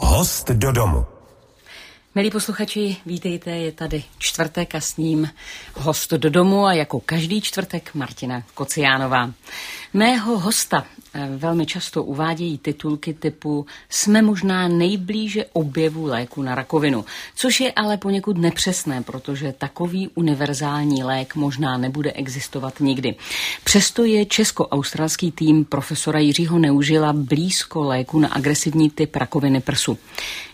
Host do domu. Milí posluchači, vítejte, je tady čtvrtek a s ním host do domu a jako každý čtvrtek Martina Kociánová. Mého hosta velmi často uvádějí titulky typu Jsme možná nejblíže objevu léku na rakovinu, což je ale poněkud nepřesné, protože takový univerzální lék možná nebude existovat nikdy. Přesto je česko-australský tým profesora Jiřího Neužila blízko léku na agresivní typ rakoviny prsu.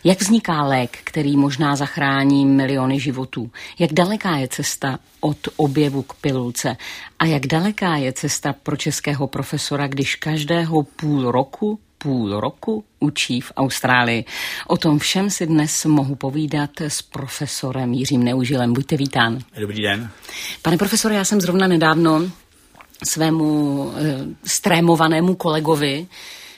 Jak vzniká lék, který možná zachrání miliony životů? Jak daleká je cesta od objevu k pilulce? A jak daleká je cesta pro českého profesora, když každého půl roku půl roku učí v Austrálii. O tom všem si dnes mohu povídat s profesorem Jiřím Neužilem. Buďte vítán. Dobrý den. Pane profesore, já jsem zrovna nedávno svému e, strémovanému kolegovi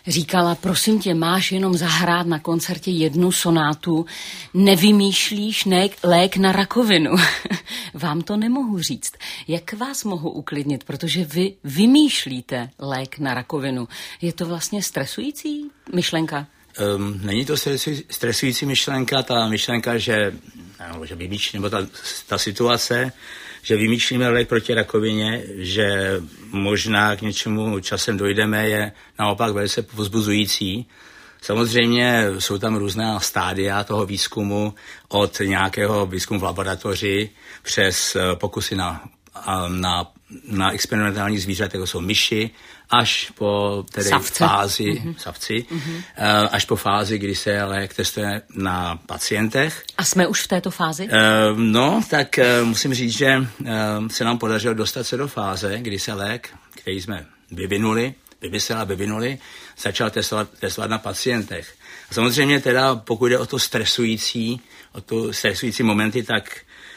říkala, prosím tě, máš jenom zahrát na koncertě jednu sonátu, nevymýšlíš ne- lék na rakovinu. Vám to nemohu říct. Jak vás mohu uklidnit, protože vy vymýšlíte lék na rakovinu. Je to vlastně stresující myšlenka? Um, není to stresující myšlenka, ta myšlenka, že, nebo že vymýšlí, nebo ta, ta situace, že vymýšlíme lék proti rakovině, že možná k něčemu časem dojdeme, je naopak velice povzbuzující. Samozřejmě jsou tam různá stádia toho výzkumu, od nějakého výzkumu v laboratoři přes eh, pokusy na, na, na experimentální zvířat, jako jsou myši, až po tedy savce. fázi, mm-hmm. savci, mm-hmm. až po fázi, kdy se lék testuje na pacientech. A jsme už v této fázi? Uh, no, tak uh, musím říct, že uh, se nám podařilo dostat se do fáze, kdy se lék, který jsme vyvinuli, vymysleli a vyvinuli, začal testovat, testovat na pacientech. Samozřejmě teda, pokud jde o to stresující, o to stresující momenty, tak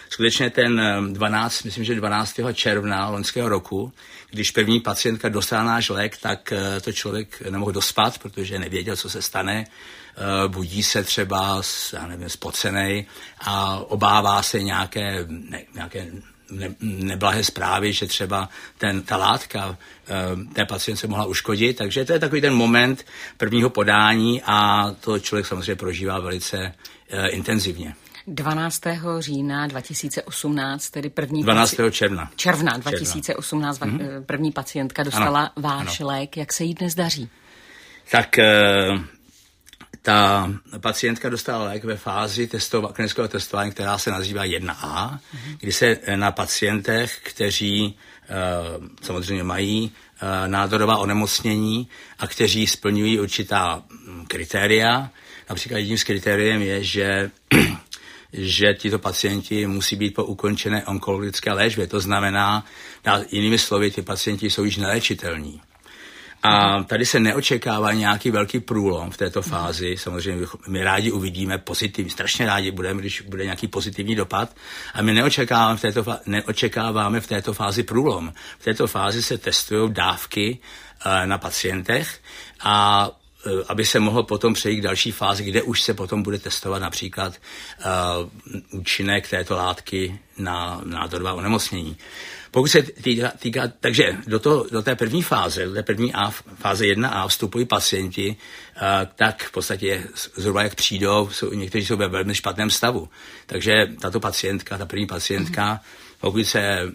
skutečně ten 12, myslím, že 12. června loňského roku, když první pacientka dostala náš lék, tak eh, to člověk nemohl dospat, protože nevěděl, co se stane. Eh, budí se třeba, já nevím, spocenej a obává se nějaké, ne, nějaké ne, neblahé zprávy, že třeba ten, ta látka té pacientce mohla uškodit. Takže to je takový ten moment prvního podání a to člověk samozřejmě prožívá velice intenzivně. 12. října 2018, tedy první... 12. Paci... června. Června 2018 června. Mm-hmm. první pacientka dostala ano, váš ano. lék. Jak se jí dnes daří? Tak eh, ta pacientka dostala lék ve fázi testova, klinického testování, která se nazývá 1A, mm-hmm. kdy se na pacientech, kteří eh, samozřejmě mají nádorová onemocnění a kteří splňují určitá hm, kritéria. Například jedním z kritériem je, že že tito pacienti musí být po ukončené onkologické léčbě. To znamená, jinými slovy, ty pacienti jsou již neléčitelní. A tady se neočekává nějaký velký průlom v této fázi. Samozřejmě my rádi uvidíme pozitivní, strašně rádi budeme, když bude nějaký pozitivní dopad. A my neočekáváme v této, neočekáváme v této fázi průlom. V této fázi se testují dávky uh, na pacientech a Eh, aby se mohlo potom přejít k další fázi, kde už se potom bude testovat například uh, účinek této látky na nádorová onemocnění. Pokud se týká, týká takže do, to, do té první fáze, do té první A, fáze 1A vstupují pacienti, uh, tak v podstatě zhruba jak přijdou, jsou, někteří jsou ve velmi špatném stavu. Takže tato pacientka, ta první pacientka, mm. pokud se uh,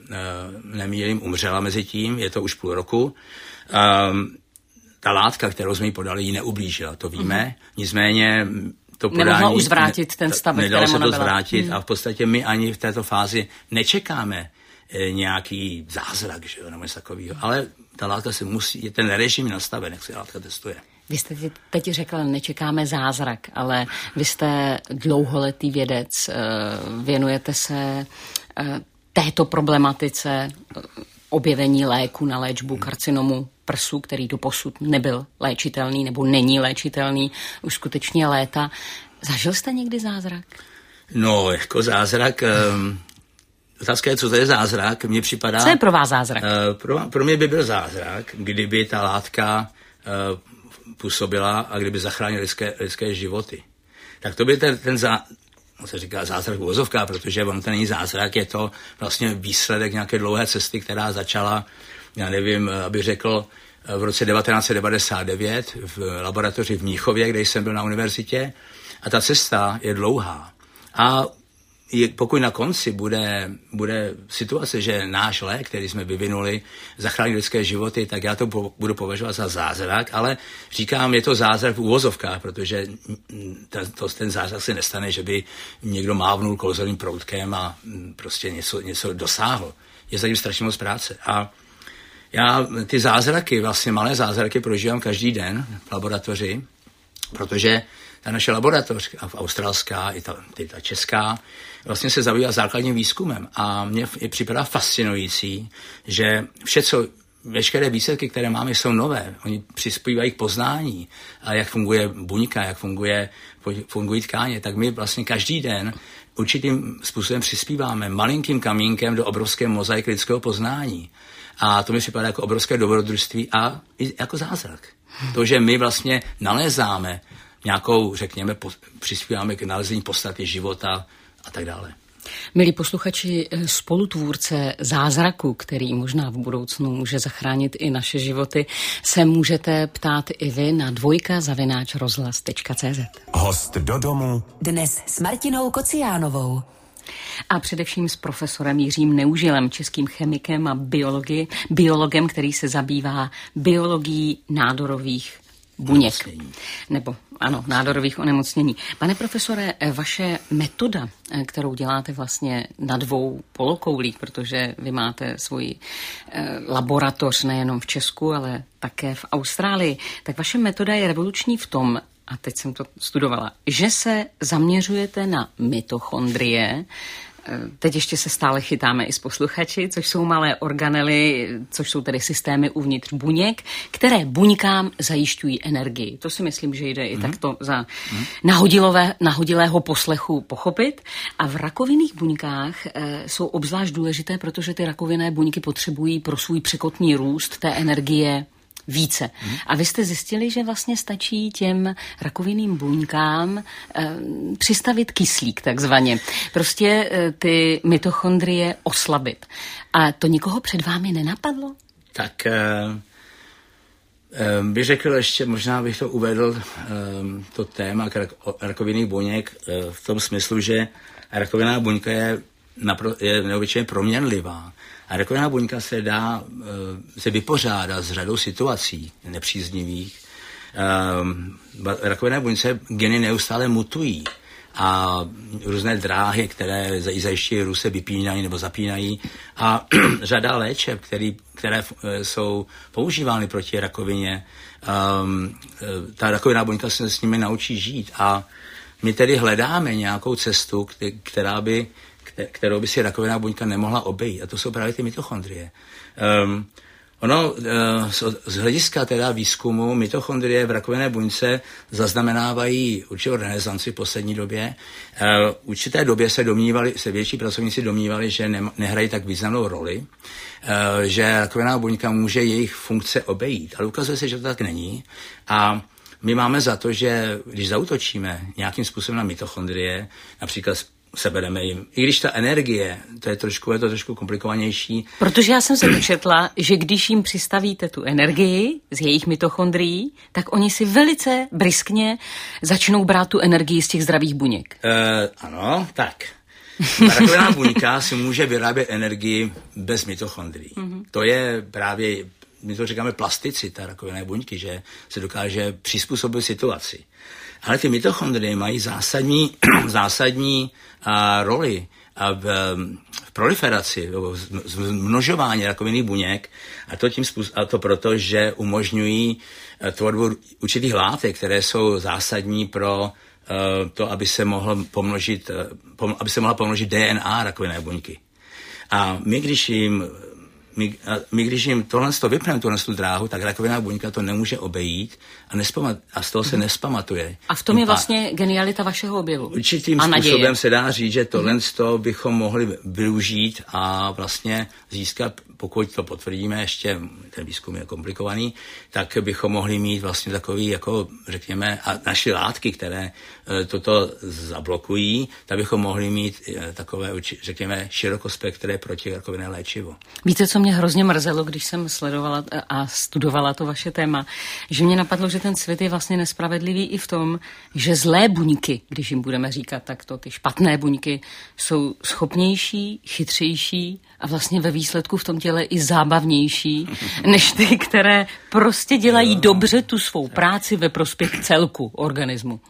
nemýlím, umřela mezi tím, je to už půl roku, um, ta látka, kterou jsme jí podali, ji neublížila, to víme. Mm-hmm. Nicméně to podání... Nemohla už zvrátit ten stav, Nedalo se to zvrátit mm. a v podstatě my ani v této fázi nečekáme e, nějaký zázrak, že jo, nebo něco takového. Ale ta látka se musí, je ten režim nastaven, jak se látka testuje. Vy jste teď řekl, nečekáme zázrak, ale vy jste dlouholetý vědec, e, věnujete se e, této problematice objevení léku na léčbu karcinomu prsu, který do posud nebyl léčitelný nebo není léčitelný už skutečně léta. Zažil jste někdy zázrak? No, jako zázrak... Um... Otázka je, co to je zázrak. Mně připadá... Co je pro vás zázrak? Uh, pro, pro mě by byl zázrak, kdyby ta látka uh, působila a kdyby zachránila lidské, lidské životy. Tak to by ten, ten zá, on se říká zázrak vozovka, protože on to není zázrak, je to vlastně výsledek nějaké dlouhé cesty, která začala já nevím, aby řekl, v roce 1999 v laboratoři v Mnichově, kde jsem byl na univerzitě. A ta cesta je dlouhá. A pokud na konci bude, bude situace, že náš lék, který jsme vyvinuli, zachrání lidské životy, tak já to po, budu považovat za zázrak, ale říkám, je to zázrak v úvozovkách, protože ten, to, ten zázrak se nestane, že by někdo mávnul kouzelným proutkem a prostě něco, něco dosáhl. Je zatím strašně moc práce. A já ty zázraky, vlastně malé zázraky prožívám každý den v laboratoři, protože ta naše laboratoř, australská i ta, i ta česká, vlastně se zabývá základním výzkumem. A mně je připadá fascinující, že vše, co veškeré výsledky, které máme, jsou nové. Oni přispívají k poznání a jak funguje buňka, jak funguje, fungují tkáně, tak my vlastně každý den určitým způsobem přispíváme malinkým kamínkem do obrovské mozaiky lidského poznání. A to mi připadá jako obrovské dobrodružství a i jako zázrak. To, že my vlastně nalézáme nějakou, řekněme, po, přispíváme k nalezení podstaty života a tak dále. Milí posluchači, spolutvůrce zázraku, který možná v budoucnu může zachránit i naše životy, se můžete ptát i vy na dvojka zavináč rozhlas.cz. Host do domu. Dnes s Martinou Kociánovou. A především s profesorem Jiřím Neužilem, českým chemikem a biologi, biologem, který se zabývá biologií nádorových buněk. Nebo ano, nádorových onemocnění. Pane profesore, vaše metoda, kterou děláte vlastně na dvou polokoulích, protože vy máte svoji eh, laboratoř nejenom v Česku, ale také v Austrálii, tak vaše metoda je revoluční v tom, a teď jsem to studovala, že se zaměřujete na mitochondrie, Teď ještě se stále chytáme i s posluchači, což jsou malé organely, což jsou tedy systémy uvnitř buněk, které buňkám zajišťují energii. To si myslím, že jde mm. i mhm. takto za mm. nahodilové, nahodilého poslechu pochopit. A v rakovinných buňkách e, jsou obzvlášť důležité, protože ty rakovinné buňky potřebují pro svůj překotný růst té energie více. Hmm. A vy jste zjistili, že vlastně stačí těm rakovinným buňkám e, přistavit kyslík takzvaně. Prostě e, ty mitochondrie oslabit. A to nikoho před vámi nenapadlo? Tak e, bych řekl ještě, možná bych to uvedl, to téma rakovinných buněk v tom smyslu, že rakovinná buňka je, napro, je neobyčejně proměnlivá. A rakoviná buňka se dá, eh, se vypořádá s řadou situací nepříznivých. Ehm, rakoviné buňce geny neustále mutují a různé dráhy, které zajišťují růst, se vypínají nebo zapínají a řada léčeb, který, které eh, jsou používány proti rakovině, um, ta rakoviná buňka se s nimi naučí žít a my tedy hledáme nějakou cestu, která by kterou by si rakoviná buňka nemohla obejít. A to jsou právě ty mitochondrie. Um, Ono uh, z hlediska teda výzkumu mitochondrie v rakovinné buňce zaznamenávají určitou renesanci v poslední době. V určité době se domnívali, se větší pracovníci domnívali, že ne, nehrají tak významnou roli, že rakovinná buňka může jejich funkce obejít. Ale ukazuje se, že to tak není. A my máme za to, že když zautočíme nějakým způsobem na mitochondrie, například sebereme jim. I když ta energie, to je trošku, je to trošku komplikovanější. Protože já jsem se dočetla, že když jim přistavíte tu energii z jejich mitochondrií, tak oni si velice briskně začnou brát tu energii z těch zdravých buněk. Uh, ano, tak. Rakoviná buňka si může vyrábět energii bez mitochondrií. Mm-hmm. To je právě, my to říkáme plasticita rakovinné buňky, že se dokáže přizpůsobit situaci. Ale ty mitochondrie mají zásadní, zásadní a, roli a v, v proliferaci, v množování rakovinných buněk a to, tím způsob, a to proto, že umožňují e, tvorbu určitých látek, které jsou zásadní pro uh, to, aby se, mohl pomnožit, uh, aby se mohla pomnožit DNA rakovinné buňky. A my, když jim my, my když jim tohle to vypneme, tuhle tu dráhu, tak rakoviná buňka to nemůže obejít a, nespamat, a z toho se mhm. nespamatuje. A v tom je vlastně genialita vašeho objevu. Určitým a způsobem naděje. se dá říct, že tohle mm. to bychom mohli využít a vlastně získat pokud to potvrdíme, ještě ten výzkum je komplikovaný, tak bychom mohli mít vlastně takový, jako řekněme, a naše látky, které e, toto zablokují, tak bychom mohli mít e, takové, řekněme, širokospektré protirakovinné léčivo. Víte, co mě hrozně mrzelo, když jsem sledovala a studovala to vaše téma, že mě napadlo, že ten svět je vlastně nespravedlivý i v tom, že zlé buňky, když jim budeme říkat takto, ty špatné buňky, jsou schopnější, chytřejší a vlastně ve výsledku v tom těle i zábavnější, než ty, které prostě dělají dobře tu svou práci ve prospěch celku organismu.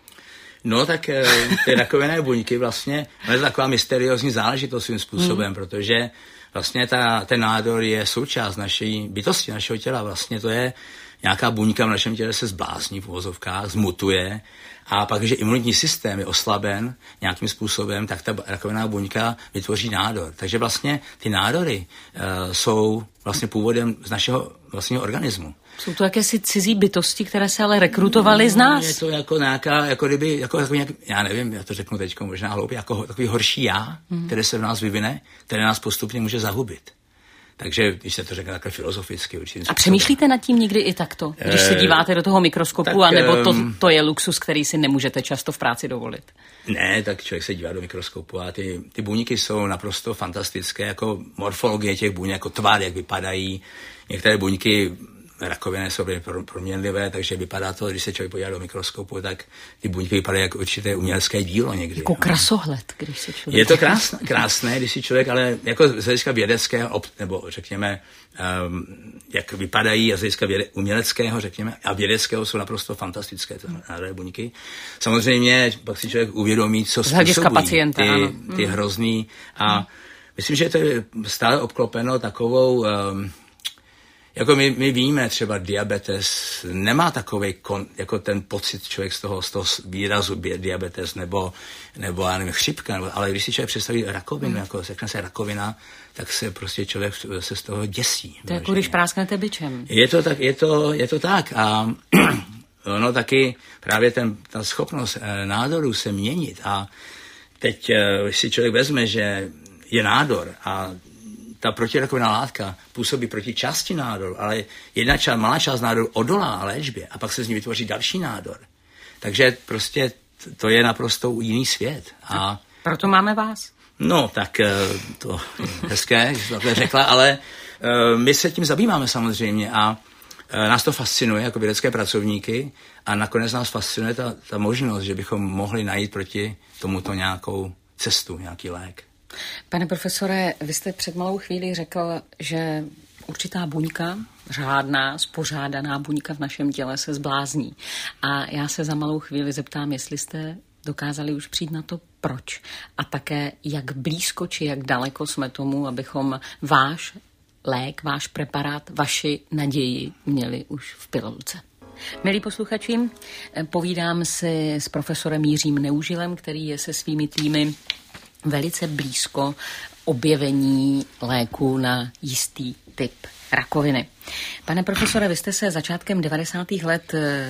No tak eh, ty rakovinné buňky vlastně, to je taková mysteriózní záležitost svým způsobem, hmm. protože vlastně ta, ten nádor je součást naší bytosti, našeho těla. Vlastně to je nějaká buňka v našem těle se zblázní v uvozovkách, zmutuje a pak, když imunitní systém je oslaben nějakým způsobem, tak ta rakoviná buňka vytvoří nádor. Takže vlastně ty nádory uh, jsou vlastně původem z našeho vlastního organismu. Jsou to jakési cizí bytosti, které se ale rekrutovaly z nás. Je to jako nějaká, jako kdyby, jako, jako nějak, já nevím, já to řeknu teď možná hloupě, jako takový horší já, hmm. které se v nás vyvine, které nás postupně může zahubit. Takže, když se to řekne takhle filozoficky. Určitě a přemýšlíte nad tím někdy i takto, když se eh, díváte do toho mikroskopu, tak, anebo to, ehm, to je luxus, který si nemůžete často v práci dovolit? Ne, tak člověk se dívá do mikroskopu a ty, ty buňky jsou naprosto fantastické, jako morfologie těch buněk, jako tvar, jak vypadají. Některé buňky rakoviny jsou proměnlivé, takže vypadá to, když se člověk podívá do mikroskopu, tak ty buňky vypadají jako určité umělecké dílo někdy. Jako krasohled, když se člověk... Je to krásné, krásné, když si člověk, ale jako z hlediska vědeckého, nebo řekněme, um, jak vypadají a z hlediska věde, uměleckého, řekněme, a vědeckého jsou naprosto fantastické ty nádorové buňky. Samozřejmě pak si člověk uvědomí, co způsobují pacienta, ty, ano. ty hmm. hrozný a hmm. myslím, že to je stále obklopeno takovou um, jako my, my víme, třeba diabetes nemá takový kon, jako ten pocit člověk z toho, z toho výrazu diabetes nebo, nebo já nevím, chřipka, nebo, ale když si člověk představí rakovinu, hmm. jako řekne se rakovina, tak se prostě člověk se z toho děsí. To je jako když prásknete byčem. Je to tak, je to, je to tak a ono taky právě ten, ta schopnost eh, nádoru se měnit a teď, eh, když si člověk vezme, že je nádor a ta protirakovinná látka působí proti části nádoru, ale jedna část, malá část nádoru odolá léčbě a pak se z ní vytvoří další nádor. Takže prostě to je naprosto jiný svět. A proto máme vás. No, tak eh, to je hezké, že to řekla, ale eh, my se tím zabýváme samozřejmě a eh, nás to fascinuje jako vědecké pracovníky a nakonec nás fascinuje ta, ta možnost, že bychom mohli najít proti tomuto nějakou cestu, nějaký lék. Pane profesore, vy jste před malou chvíli řekl, že určitá buňka, řádná, spořádaná buňka v našem těle se zblázní. A já se za malou chvíli zeptám, jestli jste dokázali už přijít na to, proč. A také, jak blízko či jak daleko jsme tomu, abychom váš lék, váš preparát, vaši naději měli už v pilulce. Milí posluchači, povídám si s profesorem Jiřím Neužilem, který je se svými týmy velice blízko objevení léku na jistý typ rakoviny. Pane profesore, vy jste se začátkem 90. let eh,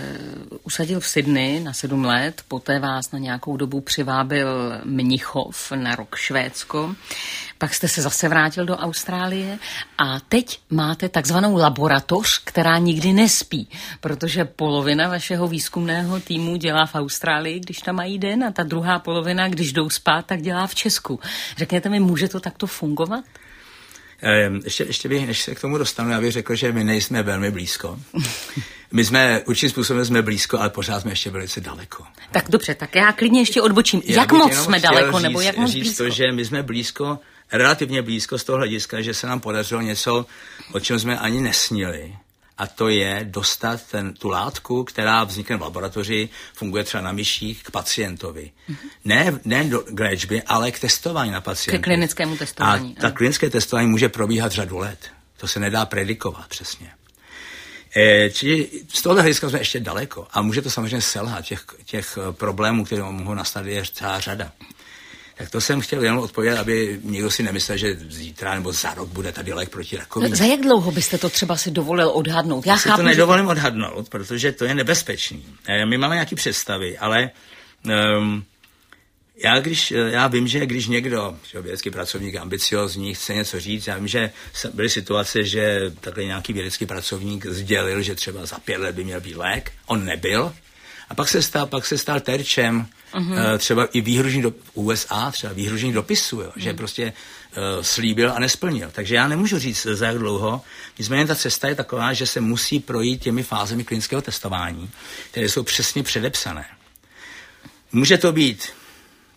usadil v Sydney na sedm let, poté vás na nějakou dobu přivábil Mnichov na rok Švédsko, pak jste se zase vrátil do Austrálie a teď máte takzvanou laboratoř, která nikdy nespí, protože polovina vašeho výzkumného týmu dělá v Austrálii, když tam mají den a ta druhá polovina, když jdou spát, tak dělá v Česku. Řekněte mi, může to takto fungovat? Ehm, ještě, ještě bych, než se k tomu dostanu, já bych řekl, že my nejsme velmi blízko. My jsme určitým způsobem jsme blízko, ale pořád jsme ještě velice daleko. Tak dobře, tak já klidně ještě odbočím. Já jak moc jsme daleko, říct, nebo jak moc říct blízko? to, že my jsme blízko, relativně blízko z toho hlediska, že se nám podařilo něco, o čem jsme ani nesnili a to je dostat ten, tu látku, která vznikne v laboratoři, funguje třeba na myších, k pacientovi. Mm-hmm. Ne, ne do, k léčbě, ale k testování na pacienty. K klinickému testování. A ta klinické testování může probíhat řadu let. To se nedá predikovat přesně. E, čili z tohohle hlediska jsme ještě daleko. A může to samozřejmě selhat. Těch, těch problémů, které mohou nastat, je celá řada. Tak to jsem chtěl jenom odpovědět, aby někdo si nemyslel, že zítra nebo za rok bude tady lék proti rakovině. Za jak dlouho byste to třeba si dovolil odhadnout? Já, Já chápu, si to nedovolím že... odhadnout, protože to je nebezpečný. Eh, my máme nějaké představy, ale um, já, když, já vím, že když někdo, že vědecký pracovník ambiciozní, chce něco říct, já vím, že byly situace, že takhle nějaký vědecký pracovník sdělil, že třeba za pět let by měl být lék, on nebyl, a pak se stal, pak se stal terčem uh-huh. třeba i výhružní do USA, třeba výhružní dopisu, jo, uh-huh. že prostě uh, slíbil a nesplnil. Takže já nemůžu říct, za jak dlouho. Nicméně ta cesta je taková, že se musí projít těmi fázemi klinického testování, které jsou přesně předepsané. Může to být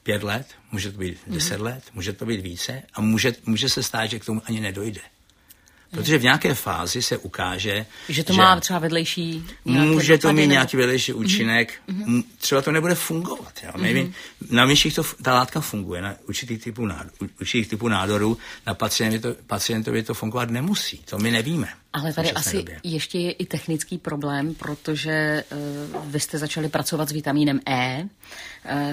pět let, může to být deset mm-hmm. let, může to být více a může, může se stát, že k tomu ani nedojde. Protože v nějaké fázi se ukáže, že to že má třeba vedlejší. Může to mít nějaký vedlejší mhm. účinek, mm-hmm. třeba to nebude fungovat. Jo? Mm-hmm. Na myších to, ta látka funguje, na určitých typů, nádor, určitých typů nádorů, na pacientovi to, pacientovi to fungovat nemusí. To my nevíme. Ale tady asi době. ještě je i technický problém, protože uh, vy jste začali pracovat s vitamínem E, uh,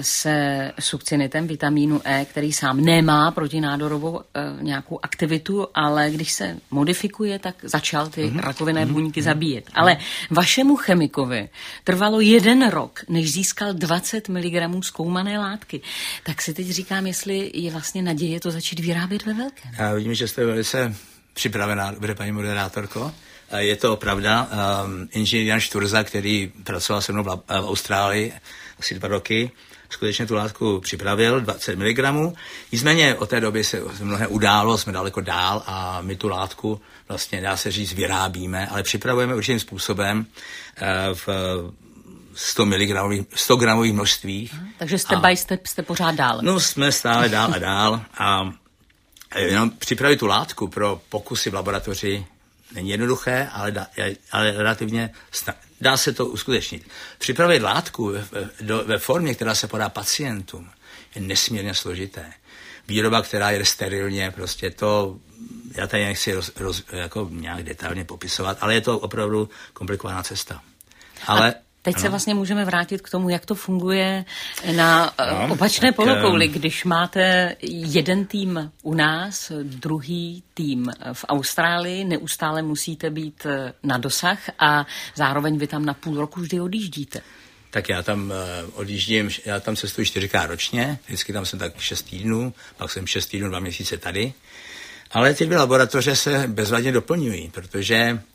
se sukcinitem vitamínu E, který sám nemá protinádorovou uh, nějakou aktivitu, ale když se modifikuje, tak začal ty mm-hmm. rakovinné mm-hmm. buňky mm-hmm. zabíjet. Ale vašemu chemikovi trvalo jeden rok, než získal 20 mg zkoumané látky. Tak si teď říkám, jestli je vlastně naděje to začít vyrábět ve velkém. Já vidím, že jste velice připravená, bude paní moderátorko. Je to pravda. Um, inženýr Jan Šturza, který pracoval se mnou v, v Austrálii asi dva roky, skutečně tu látku připravil, 20 mg. Nicméně od té doby se mnohé událo, jsme daleko dál a my tu látku vlastně, dá se říct, vyrábíme, ale připravujeme určitým způsobem uh, v 100 mg, 100 gramových množstvích. Takže step a, by step jste pořád dál. No, jsme stále dál a dál a jenom připravit tu látku pro pokusy v laboratoři není jednoduché, ale, dá, ale relativně sna- dá se to uskutečnit. Připravit látku ve, do, ve formě, která se podá pacientům, je nesmírně složité. Výroba, která je sterilně, prostě to, já tady nechci roz, roz, jako nějak detailně popisovat, ale je to opravdu komplikovaná cesta. Ale Teď ano. se vlastně můžeme vrátit k tomu, jak to funguje na eh, no, opačné tak, polokouli, když máte jeden tým u nás, druhý tým v Austrálii, neustále musíte být eh, na dosah a zároveň vy tam na půl roku vždy odjíždíte. Tak já tam odjíždím, já tam cestuji čtyřikrát ročně, vždycky tam jsem tak šest týdnů, pak jsem šest týdnů, dva měsíce tady. Ale ty dvě laboratoře se bezvadně doplňují, protože Eh,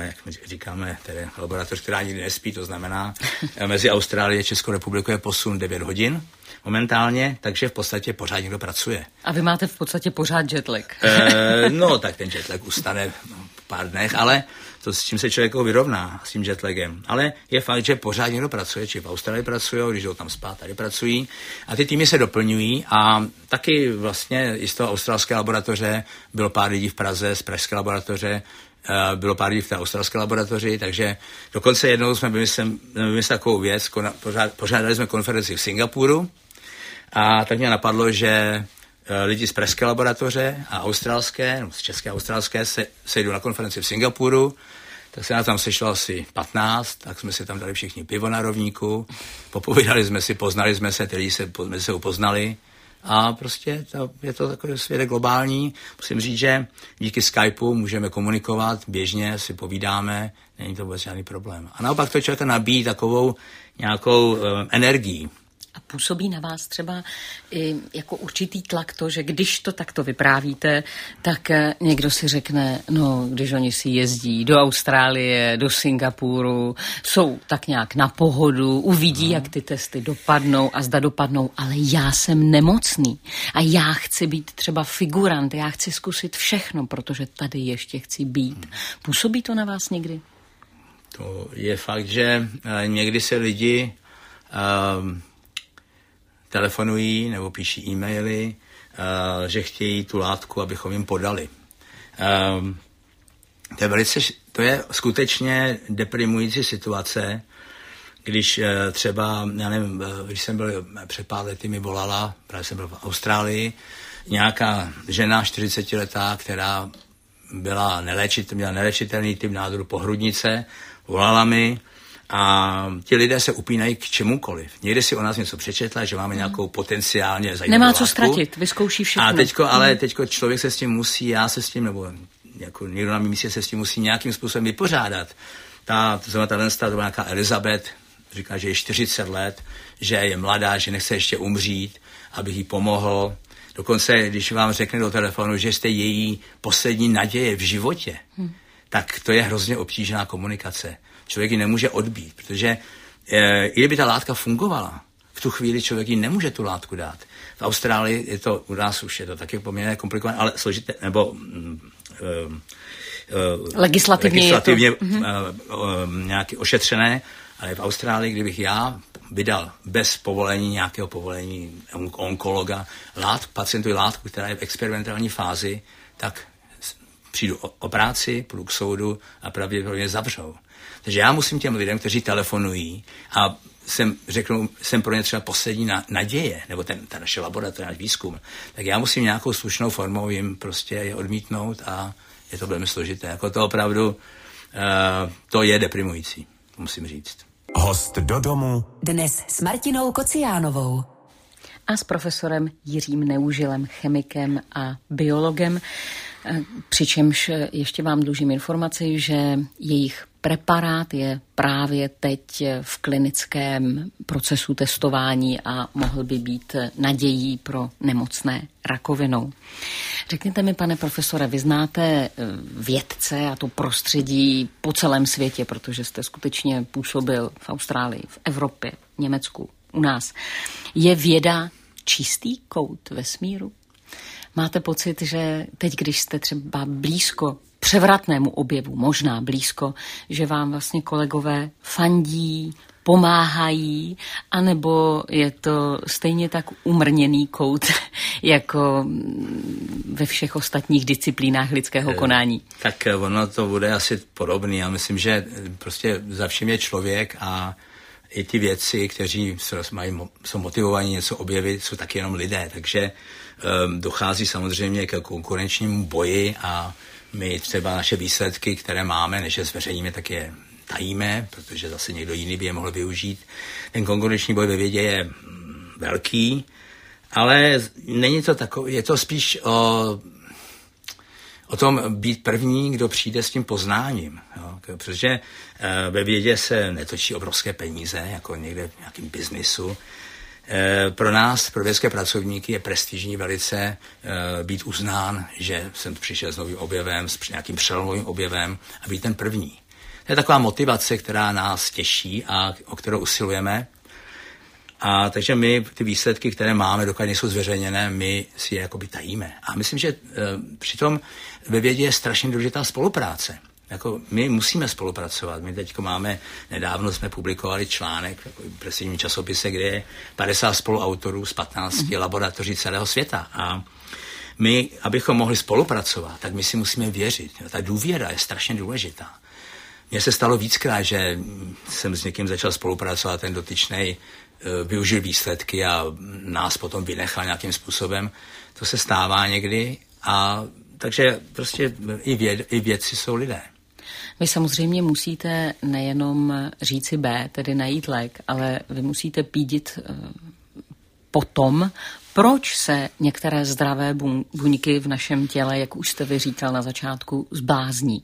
jak my říkáme, tedy laboratoř, která nikdy nespí, to znamená, eh, mezi Austrálií a Českou republikou je posun 9 hodin momentálně, takže v podstatě pořád někdo pracuje. A vy máte v podstatě pořád jetlag. e, no, tak ten jetlag ustane v pár dnech, ale to s čím se člověk vyrovná, s tím jetlagem. Ale je fakt, že pořád někdo pracuje, či v Austrálii pracují, když jdou tam spát, tady pracují. A ty týmy se doplňují a taky vlastně i z toho australské laboratoře bylo pár lidí v Praze, z pražské laboratoře, Eh, bylo pár lidí v té australské laboratoři, takže dokonce jednou jsme vymysleli, vymysleli takovou věc, pořádali jsme konferenci v Singapuru a tak mě napadlo, že eh, lidi z pražské laboratoře a australské, no z české a australské, se sejdou na konferenci v Singapuru, tak se nás tam sešlo asi 15, tak jsme si tam dali všichni pivo na rovníku, popovídali jsme si, poznali jsme se, tedy se mezi se upoznali a prostě to, je to takový svět globální. Musím říct, že díky Skypeu můžeme komunikovat, běžně si povídáme, není to vůbec žádný problém. A naopak to člověka nabíjí takovou nějakou uh, energii. A působí na vás třeba i jako určitý tlak to, že když to takto vyprávíte, tak eh, někdo si řekne, no, když oni si jezdí do Austrálie, do Singapuru, jsou tak nějak na pohodu, uvidí, no. jak ty testy dopadnou a zda dopadnou, ale já jsem nemocný a já chci být třeba figurant, já chci zkusit všechno, protože tady ještě chci být. Hmm. Působí to na vás někdy? To je fakt, že eh, někdy se lidi um, telefonují nebo píší e-maily, uh, že chtějí tu látku, abychom jim podali. Um, to je velice, to je skutečně deprimující situace, když uh, třeba, já nevím, když jsem byl před pár lety, mi volala, právě jsem byl v Austrálii, nějaká žena 40 letá, která byla nelečit, měla nelečitelný typ nádoru pohrudnice, volala mi, a ti lidé se upínají k čemukoliv. Někdy si o nás něco přečetla, že máme nějakou potenciálně zajímavou Nemá co ztratit, vyzkouší všechno. A teďko, ale hmm. teďko člověk se s tím musí, já se s tím, nebo jako někdo na mém místě se s tím musí nějakým způsobem vypořádat. Ta, to znamená, ta, ta to byla nějaká Elizabeth, říká, že je 40 let, že je mladá, že nechce ještě umřít, abych jí pomohl. Dokonce, když vám řekne do telefonu, že jste její poslední naděje v životě, hmm. tak to je hrozně obtížná komunikace. Člověk ji nemůže odbít, protože e, i kdyby ta látka fungovala, v tu chvíli člověk ji nemůže tu látku dát. V Austrálii je to, u nás už je to taky poměrně komplikované, ale složité, nebo e, legislativně, legislativně to... uh, uh, nějaký ošetřené, ale v Austrálii, kdybych já vydal bez povolení, nějakého povolení onkologa, lát, pacientovi látku, která je v experimentální fázi, tak přijdu o, o práci, půjdu k soudu a pravděpodobně zavřou. Takže já musím těm lidem, kteří telefonují a jsem, řeknu, jsem pro ně třeba poslední na, naděje, nebo ten, ta naše laboratoř, náš výzkum, tak já musím nějakou slušnou formou jim prostě je odmítnout a je to velmi složité. Jako to opravdu, uh, to je deprimující, musím říct. Host do domu. Dnes s Martinou Kociánovou. A s profesorem Jiřím Neužilem, chemikem a biologem. Eh, přičemž ještě vám dlužím informaci, že jejich preparát je právě teď v klinickém procesu testování a mohl by být nadějí pro nemocné rakovinou. Řekněte mi, pane profesore, vy znáte eh, vědce a to prostředí po celém světě, protože jste skutečně působil v Austrálii, v Evropě, v Německu, u nás. Je věda čistý kout vesmíru? Máte pocit, že teď, když jste třeba blízko převratnému objevu, možná blízko, že vám vlastně kolegové fandí, pomáhají, anebo je to stejně tak umrněný kout, jako ve všech ostatních disciplínách lidského eh, konání? Tak eh, ono to bude asi podobný. Já myslím, že prostě za všem je člověk a i ty věci, kteří mají, jsou motivovaní něco objevit, jsou taky jenom lidé, takže um, dochází samozřejmě k konkurenčnímu boji a my třeba naše výsledky, které máme, než je zveřejníme, tak je tajíme, protože zase někdo jiný by je mohl využít. Ten konkurenční boj ve vědě je velký, ale není to takové, je to spíš o, o tom být první, kdo přijde s tím poznáním. Jo? Protože eh, ve vědě se netočí obrovské peníze, jako někde v nějakém biznisu, pro nás, pro vědecké pracovníky, je prestižní velice eh, být uznán, že jsem přišel s novým objevem, s nějakým přelomovým objevem a být ten první. To je taková motivace, která nás těší a o kterou usilujeme. A takže my ty výsledky, které máme, dokud nejsou zveřejněné, my si je jakoby tajíme. A myslím, že e, přitom ve vědě je strašně důležitá spolupráce. Jako my musíme spolupracovat. My teď máme, nedávno jsme publikovali článek v presivním časopise, kde je 50 spoluautorů z 15 mm-hmm. laboratoří celého světa. A my, abychom mohli spolupracovat, tak my si musíme věřit. Ta důvěra je strašně důležitá. Mně se stalo víckrát, že jsem s někým začal spolupracovat, ten dotyčný eh, využil výsledky a nás potom vynechal nějakým způsobem. To se stává někdy a takže prostě i, věd, i vědci jsou lidé. Vy samozřejmě musíte nejenom říci B, tedy najít lék, ale vy musíte pídit eh, potom, proč se některé zdravé buňky v našem těle, jak už jste vy říkal na začátku, zblázní.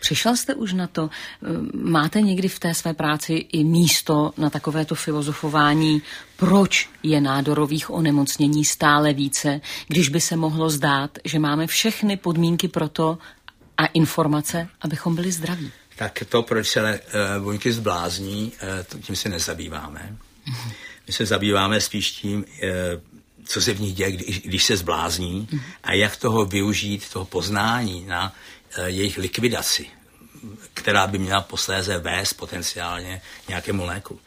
Přišel jste už na to? Eh, máte někdy v té své práci i místo na takovéto filozofování, proč je nádorových onemocnění stále více, když by se mohlo zdát, že máme všechny podmínky pro to, a informace, abychom byli zdraví. Tak to, proč se buňky zblázní, uh, tím se nezabýváme. Mm-hmm. My se zabýváme spíš tím, uh, co se v nich děje, když, když se zblázní mm-hmm. a jak toho využít, toho poznání na jejich likvidaci, která by měla posléze vést potenciálně nějakému léku.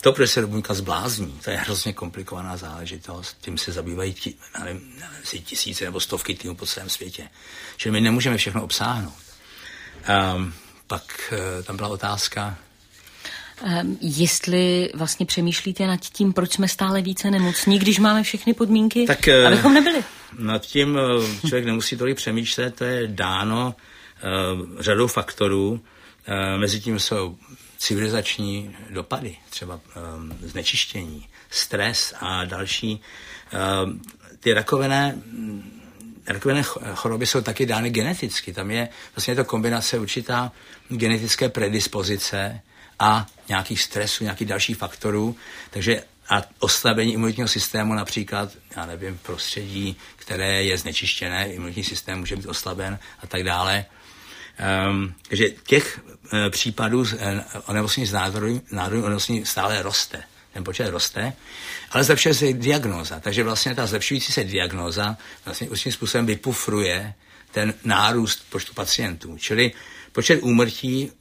To, proč se buňka zblázní, to je hrozně komplikovaná záležitost. Tím se zabývají tí, nevím, tisíce nebo stovky týmů po celém světě. Čili my nemůžeme všechno obsáhnout. Um, pak uh, tam byla otázka, Um, jestli vlastně přemýšlíte nad tím, proč jsme stále více nemocní, když máme všechny podmínky, tak, uh, abychom nebyli? Nad tím uh, člověk nemusí tolik přemýšlet, to je dáno uh, řadou faktorů. Uh, mezi tím jsou civilizační dopady, třeba um, znečištění, stres a další. Um, ty rakovené rakovené choroby jsou taky dány geneticky. Tam je vlastně to kombinace určitá genetické predispozice a nějakých stresů, nějakých dalších faktorů. Takže a oslabení imunitního systému například, já nevím, prostředí, které je znečištěné, imunitní systém může být oslaben a tak dále. Um, takže těch uh, případů uh, onemocnění z nádoru onemocnění stále roste. Ten počet roste, ale zlepšuje se diagnóza. Takže vlastně ta zlepšující se diagnóza vlastně určitým způsobem vypufruje ten nárůst počtu pacientů. Čili počet úmrtí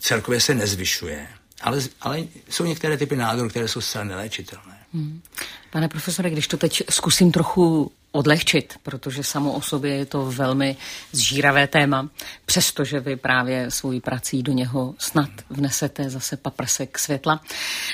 celkově se nezvyšuje. Ale, ale jsou některé typy nádorů, které jsou zcela neléčitelné. Hmm. Pane profesore, když to teď zkusím trochu odlehčit, protože samo o sobě je to velmi zžíravé téma, přestože vy právě svojí prací do něho snad vnesete zase paprsek světla.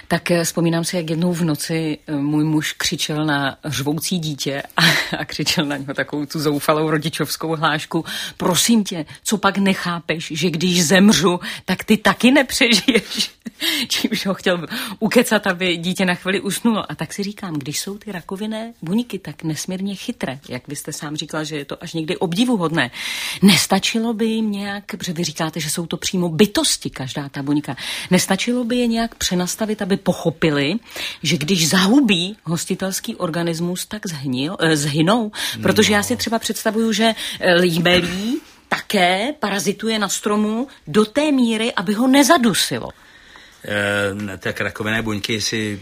Tak eh, vzpomínám si, jak jednou v noci eh, můj muž křičel na řvoucí dítě a, a křičel na něho takovou tu zoufalou rodičovskou hlášku. Prosím tě, co pak nechápeš, že když zemřu, tak ty taky nepřežiješ. Čímž ho chtěl ukecat, aby dítě na chvíli usnulo. A tak si říkám, když jsou ty rakovinné buňky tak nesmírně chytré, jak vy jste sám říkal, že je to až někdy obdivuhodné, nestačilo by jim nějak, protože vy říkáte, že jsou to přímo bytosti, každá ta buňka, nestačilo by je nějak přenastavit, aby pochopili, že když zahubí hostitelský organismus, tak zhnil, eh, zhynou. Protože no. já si třeba představuju, že eh, líbelí také parazituje na stromu do té míry, aby ho nezadusilo. E, tak rakovinné buňky si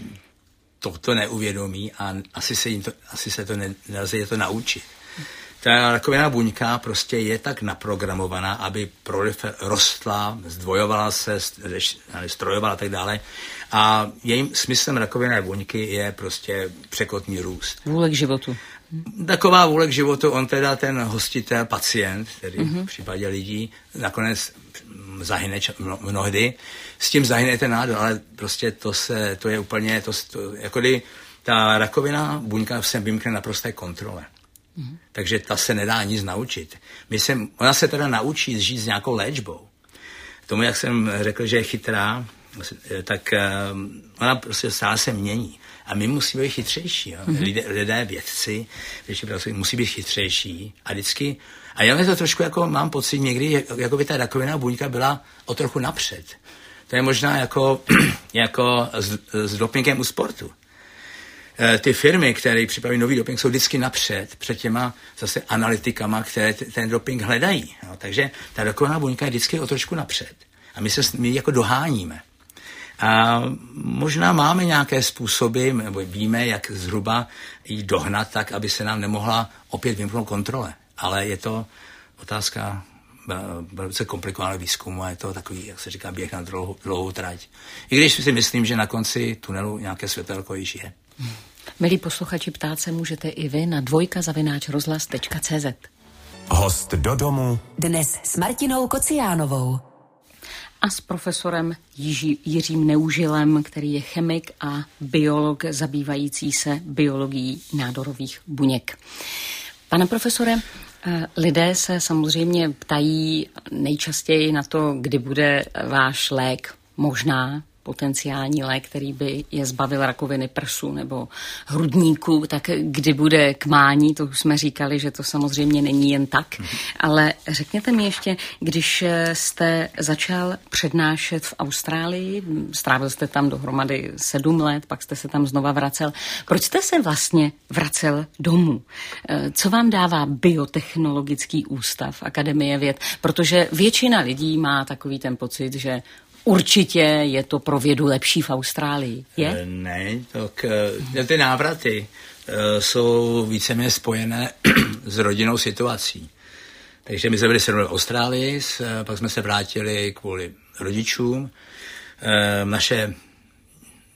toto neuvědomí a asi se, jim to, asi se to ne, nelze je to naučit. Ta rakovinná buňka prostě je tak naprogramovaná, aby prolifer, rostla, zdvojovala se, strojovala a tak dále. A jejím smyslem rakovinné buňky je prostě překotný růst. Vůle k životu. Taková vůle k životu, on teda ten hostitel, pacient, tedy mm-hmm. v případě lidí, nakonec zahyne mnohdy, s tím zahyne ten nádor, ale prostě to se, to je úplně, to, to jako kdy ta rakovina buňka se vymkne na prosté kontrole. Mm. Takže ta se nedá nic naučit. My se, ona se teda naučí žít s nějakou léčbou. Tomu, jak jsem řekl, že je chytrá, tak um, ona prostě stále se mění. A my musíme být chytřejší. Jo? Mm-hmm. Lidé, lidé, vědci, pracují, musí být chytřejší. A vždycky, a já to trošku jako mám pocit někdy, jako by ta rakoviná buňka byla o trochu napřed. To je možná jako, jako s, s dopingem u sportu. E, ty firmy, které připravují nový doping, jsou vždycky napřed před těma zase analytikama, které ten doping hledají. No, takže ta rakoviná buňka je vždycky o trošku napřed. A my se my jako doháníme. A možná máme nějaké způsoby, nebo víme, jak zhruba ji dohnat tak, aby se nám nemohla opět vymknout kontrole. Ale je to otázka velice komplikovaného výzkumu a je to takový, jak se říká, běh na dlouhou, dlouhou trať. I když si myslím, že na konci tunelu nějaké světelko již je. Milí posluchači, ptát se můžete i vy na dvojka zavináč rozhlas.cz. Host do domu. Dnes s Martinou Kociánovou a s profesorem Jiří, Jiřím Neužilem, který je chemik a biolog zabývající se biologií nádorových buněk. Pane profesore, eh, lidé se samozřejmě ptají nejčastěji na to, kdy bude váš lék možná potenciální lék, který by je zbavil rakoviny prsu nebo hrudníku, tak kdy bude k mání, to už jsme říkali, že to samozřejmě není jen tak, ale řekněte mi ještě, když jste začal přednášet v Austrálii, strávil jste tam dohromady sedm let, pak jste se tam znova vracel, proč jste se vlastně vracel domů? Co vám dává biotechnologický ústav Akademie věd? Protože většina lidí má takový ten pocit, že Určitě je to pro vědu lepší v Austrálii, je? Eh, ne, tak eh, ty návraty eh, jsou víceméně spojené s rodinnou situací. Takže my jsme byli sedm v Austrálii, pak jsme se vrátili kvůli rodičům. Naše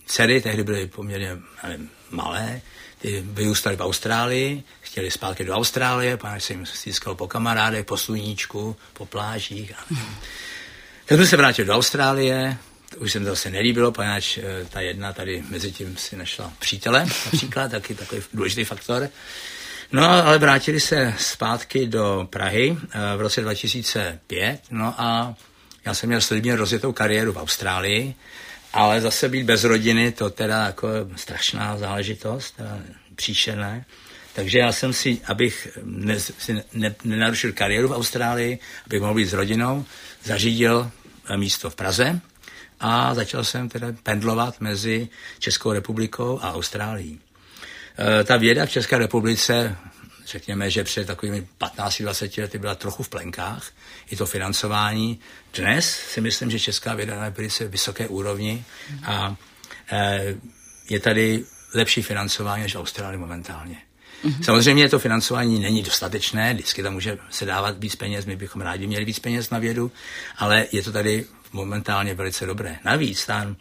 dcery tehdy byly poměrně nevím, malé, ty vyrůstaly v Austrálii, chtěli zpátky do Austrálie, pane se jim stýskal po kamarádech, po sluníčku, po plážích. A... Tak jsme se vrátili do Austrálie, už se mi to zase nelíbilo, poněvadž eh, ta jedna tady mezi tím si našla přítele, například, taky takový důležitý faktor. No, ale vrátili se zpátky do Prahy eh, v roce 2005, no a já jsem měl slibně rozjetou kariéru v Austrálii, ale zase být bez rodiny, to teda jako strašná záležitost, příšerné. Takže já jsem si, abych ne, si ne, nenarušil kariéru v Austrálii, abych mohl být s rodinou, zařídil místo v Praze a začal jsem teda pendlovat mezi Českou republikou a Austrálií. E, ta věda v České republice, řekněme, že před takovými 15-20 lety byla trochu v plenkách, i to financování. Dnes si myslím, že česká věda na velice vysoké úrovni a e, je tady lepší financování než v Austrálii momentálně. Mm-hmm. Samozřejmě to financování není dostatečné, vždycky tam může se dávat víc peněz, my bychom rádi měli víc peněz na vědu, ale je to tady momentálně velice dobré. Navíc tam,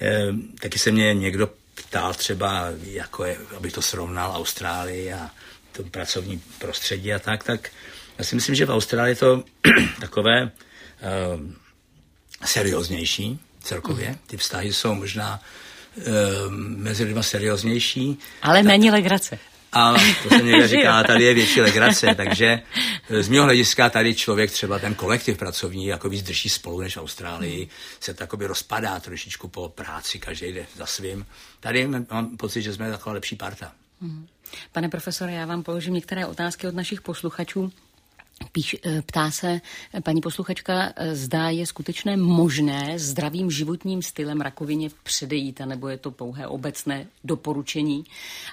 e, taky se mě někdo ptal třeba, jako je, abych to srovnal Austrálii a to pracovní prostředí a tak, tak já si myslím, že v Austrálii je to takové e, serióznější celkově. Mhm. Ty vztahy jsou možná e, mezi lidmi serióznější. Ale tak, méně legrace. A to se někde říká, tady je větší legrace, takže z mého hlediska tady člověk třeba ten kolektiv pracovní jako víc drží spolu než v Austrálii, se to by rozpadá trošičku po práci, každý jde za svým. Tady mám pocit, že jsme taková lepší parta. Mhm. Pane profesore, já vám položím některé otázky od našich posluchačů. Píš, eh, ptá se paní posluchačka, eh, zdá je skutečně možné zdravým životním stylem rakovině předejít, nebo je to pouhé obecné doporučení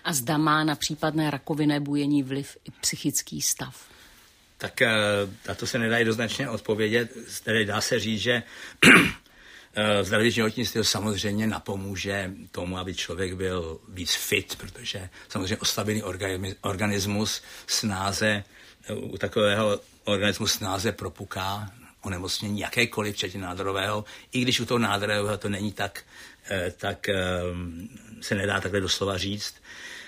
a zda má na případné rakovinné bujení vliv i psychický stav? Tak eh, na to se nedá jednoznačně odpovědět. Tedy dá se říct, že zdravý životní styl samozřejmě napomůže tomu, aby člověk byl víc fit, protože samozřejmě oslabený organismus snáze u takového organismu snáze propuká onemocnění jakékoliv, včetně nádorového, i když u toho nádorového to není tak, eh, tak eh, se nedá takhle doslova říct.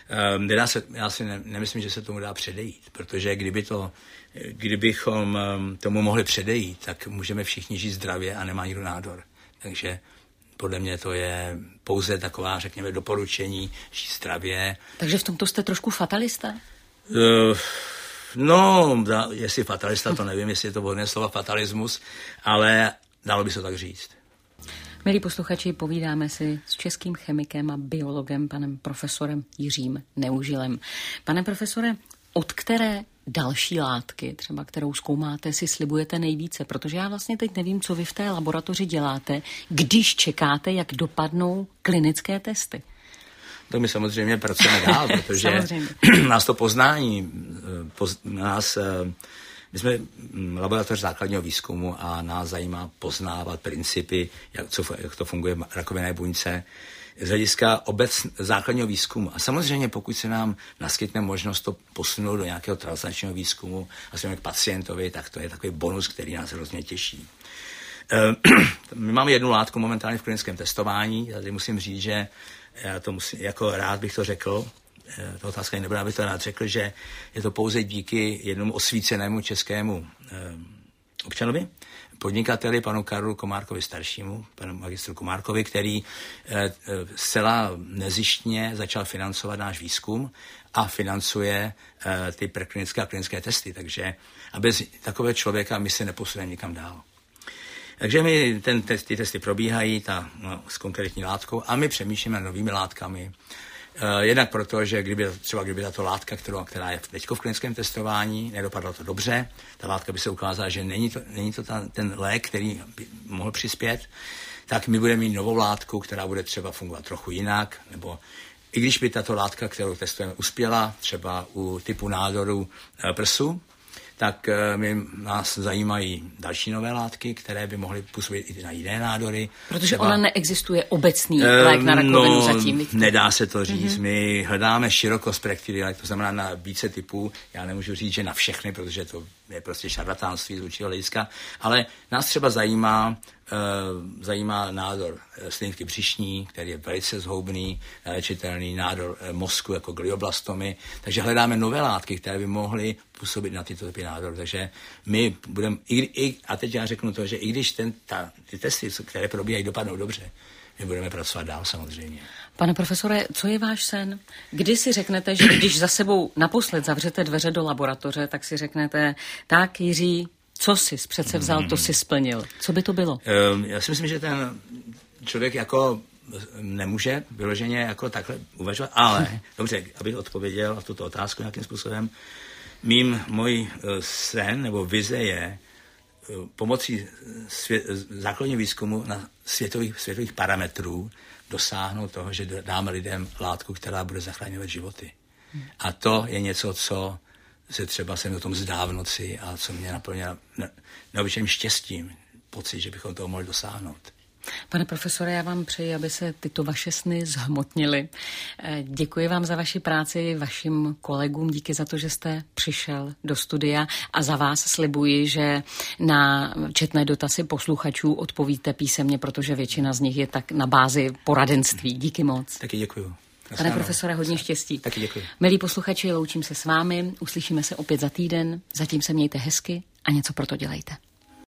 Eh, nedá se, já si ne, nemyslím, že se tomu dá předejít, protože kdyby to, kdybychom tomu mohli předejít, tak můžeme všichni žít zdravě a nemá nikdo nádor. Takže podle mě to je pouze taková, řekněme, doporučení žít zdravě. Takže v tomto jste trošku fatalista? Uh, No, jestli fatalista, to nevím, jestli je to vhodné slova fatalismus, ale dalo by se tak říct. Milí posluchači, povídáme si s českým chemikem a biologem, panem profesorem Jiřím Neužilem. Pane profesore, od které další látky, třeba kterou zkoumáte, si slibujete nejvíce? Protože já vlastně teď nevím, co vy v té laboratoři děláte, když čekáte, jak dopadnou klinické testy tak my samozřejmě pracujeme dál, protože nás to poznání, eh, poz, nás, eh, my jsme hm, laboratoř základního výzkumu a nás zajímá poznávat principy, jak, co, jak to funguje v rakovinné buňce, z hlediska obec základního výzkumu. A samozřejmě, pokud se nám naskytne možnost to posunout do nějakého translačního výzkumu a k pacientovi, tak to je takový bonus, který nás hrozně těší. Eh, my máme jednu látku momentálně v klinickém testování. Tady musím říct, že já to musím, jako rád bych to řekl, eh, to otázka nebude, abych to rád řekl, že je to pouze díky jednomu osvícenému českému eh, občanovi, podnikateli, panu Karlu Komárkovi staršímu, panu magistru Komárkovi, který eh, zcela nezištně začal financovat náš výzkum a financuje ty preklinické a klinické testy. Takže a bez takového člověka my se neposuneme nikam dál. Takže my ten test, ty testy probíhají ta, no, s konkrétní látkou a my přemýšlíme novými látkami. Uh, jednak proto, že kdyby, třeba kdyby tato látka, kterou, která je teď v klinickém testování, nedopadla to dobře, ta látka by se ukázala, že není to, není to ta, ten lék, který by mohl přispět, tak my budeme mít novou látku, která bude třeba fungovat trochu jinak, nebo i když by tato látka, kterou testujeme, uspěla, třeba u typu nádoru eh, prsu, tak eh, my, nás zajímají další nové látky, které by mohly působit i na jiné nádory. Protože Třeba, ona neexistuje obecný lék na rakovinu no, zatím. Nedá se to říct. Mm-hmm. My hledáme širokospektrý lék, to znamená na více typů. Já nemůžu říct, že na všechny, protože to je prostě šarlatánství z určitého hlediska, ale nás třeba zajímá, uh, zajímá nádor eh, slinivky břišní, který je velice zhoubný, léčitelný, nádor uh, mozku jako glioblastomy, takže hledáme nové látky, které by mohly působit na tyto typy nádor. Takže my budeme, i, i, a teď já řeknu to, že i když ten, ta, ty testy, které probíhají, dopadnou dobře, my budeme pracovat dál samozřejmě. Pane profesore, co je váš sen? Kdy si řeknete, že když za sebou naposled zavřete dveře do laboratoře, tak si řeknete, tak Jiří, co jsi přece vzal, to si splnil. Co by to bylo? Ehm, já si myslím, že ten člověk jako nemůže vyloženě jako takhle uvažovat, ale dobře, abych odpověděl na tuto otázku nějakým způsobem, mým, můj eh, sen nebo vize je pomocí svě, základního výzkumu na světových, světových parametrů dosáhnout toho, že dáme lidem látku, která bude zachraňovat životy. A to je něco, co se třeba se mi o tom zdá v noci a co mě naplňuje neobyčejným štěstím, pocit, že bychom toho mohli dosáhnout. Pane profesore, já vám přeji, aby se tyto vaše sny zhmotnily. Eh, děkuji vám za vaši práci, vašim kolegům, díky za to, že jste přišel do studia a za vás slibuji, že na četné dotazy posluchačů odpovíte písemně, protože většina z nich je tak na bázi poradenství. Díky moc. Taky děkuji. Pane profesore, hodně štěstí. Taky děkuji. Milí posluchači, loučím se s vámi, uslyšíme se opět za týden, zatím se mějte hezky a něco pro to dělejte.